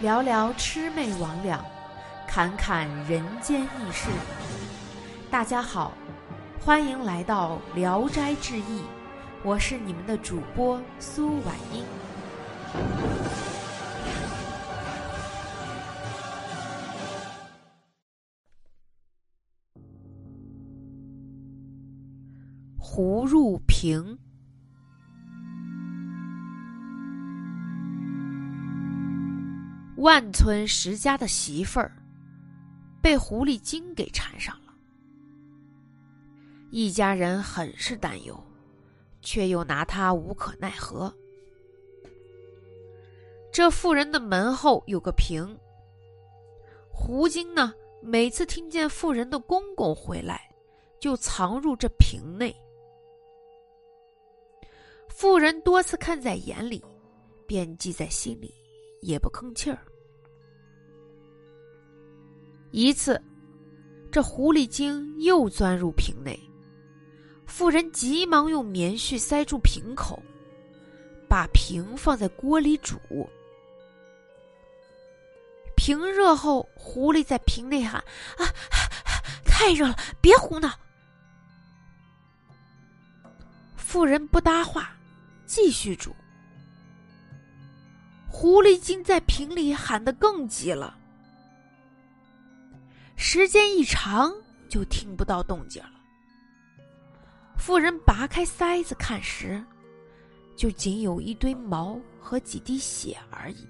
聊聊魑魅魍魉，侃侃人间轶事。大家好，欢迎来到《聊斋志异》，我是你们的主播苏婉英。胡入平。万村十家的媳妇儿被狐狸精给缠上了，一家人很是担忧，却又拿他无可奈何。这妇人的门后有个瓶，狐精呢，每次听见妇人的公公回来，就藏入这瓶内。妇人多次看在眼里，便记在心里，也不吭气儿。一次，这狐狸精又钻入瓶内，妇人急忙用棉絮塞住瓶口，把瓶放在锅里煮。瓶热后，狐狸在瓶内喊：“啊，太热了，别胡闹！”妇人不搭话，继续煮。狐狸精在瓶里喊得更急了。时间一长，就听不到动静了。妇人拔开塞子看时，就仅有一堆毛和几滴血而已。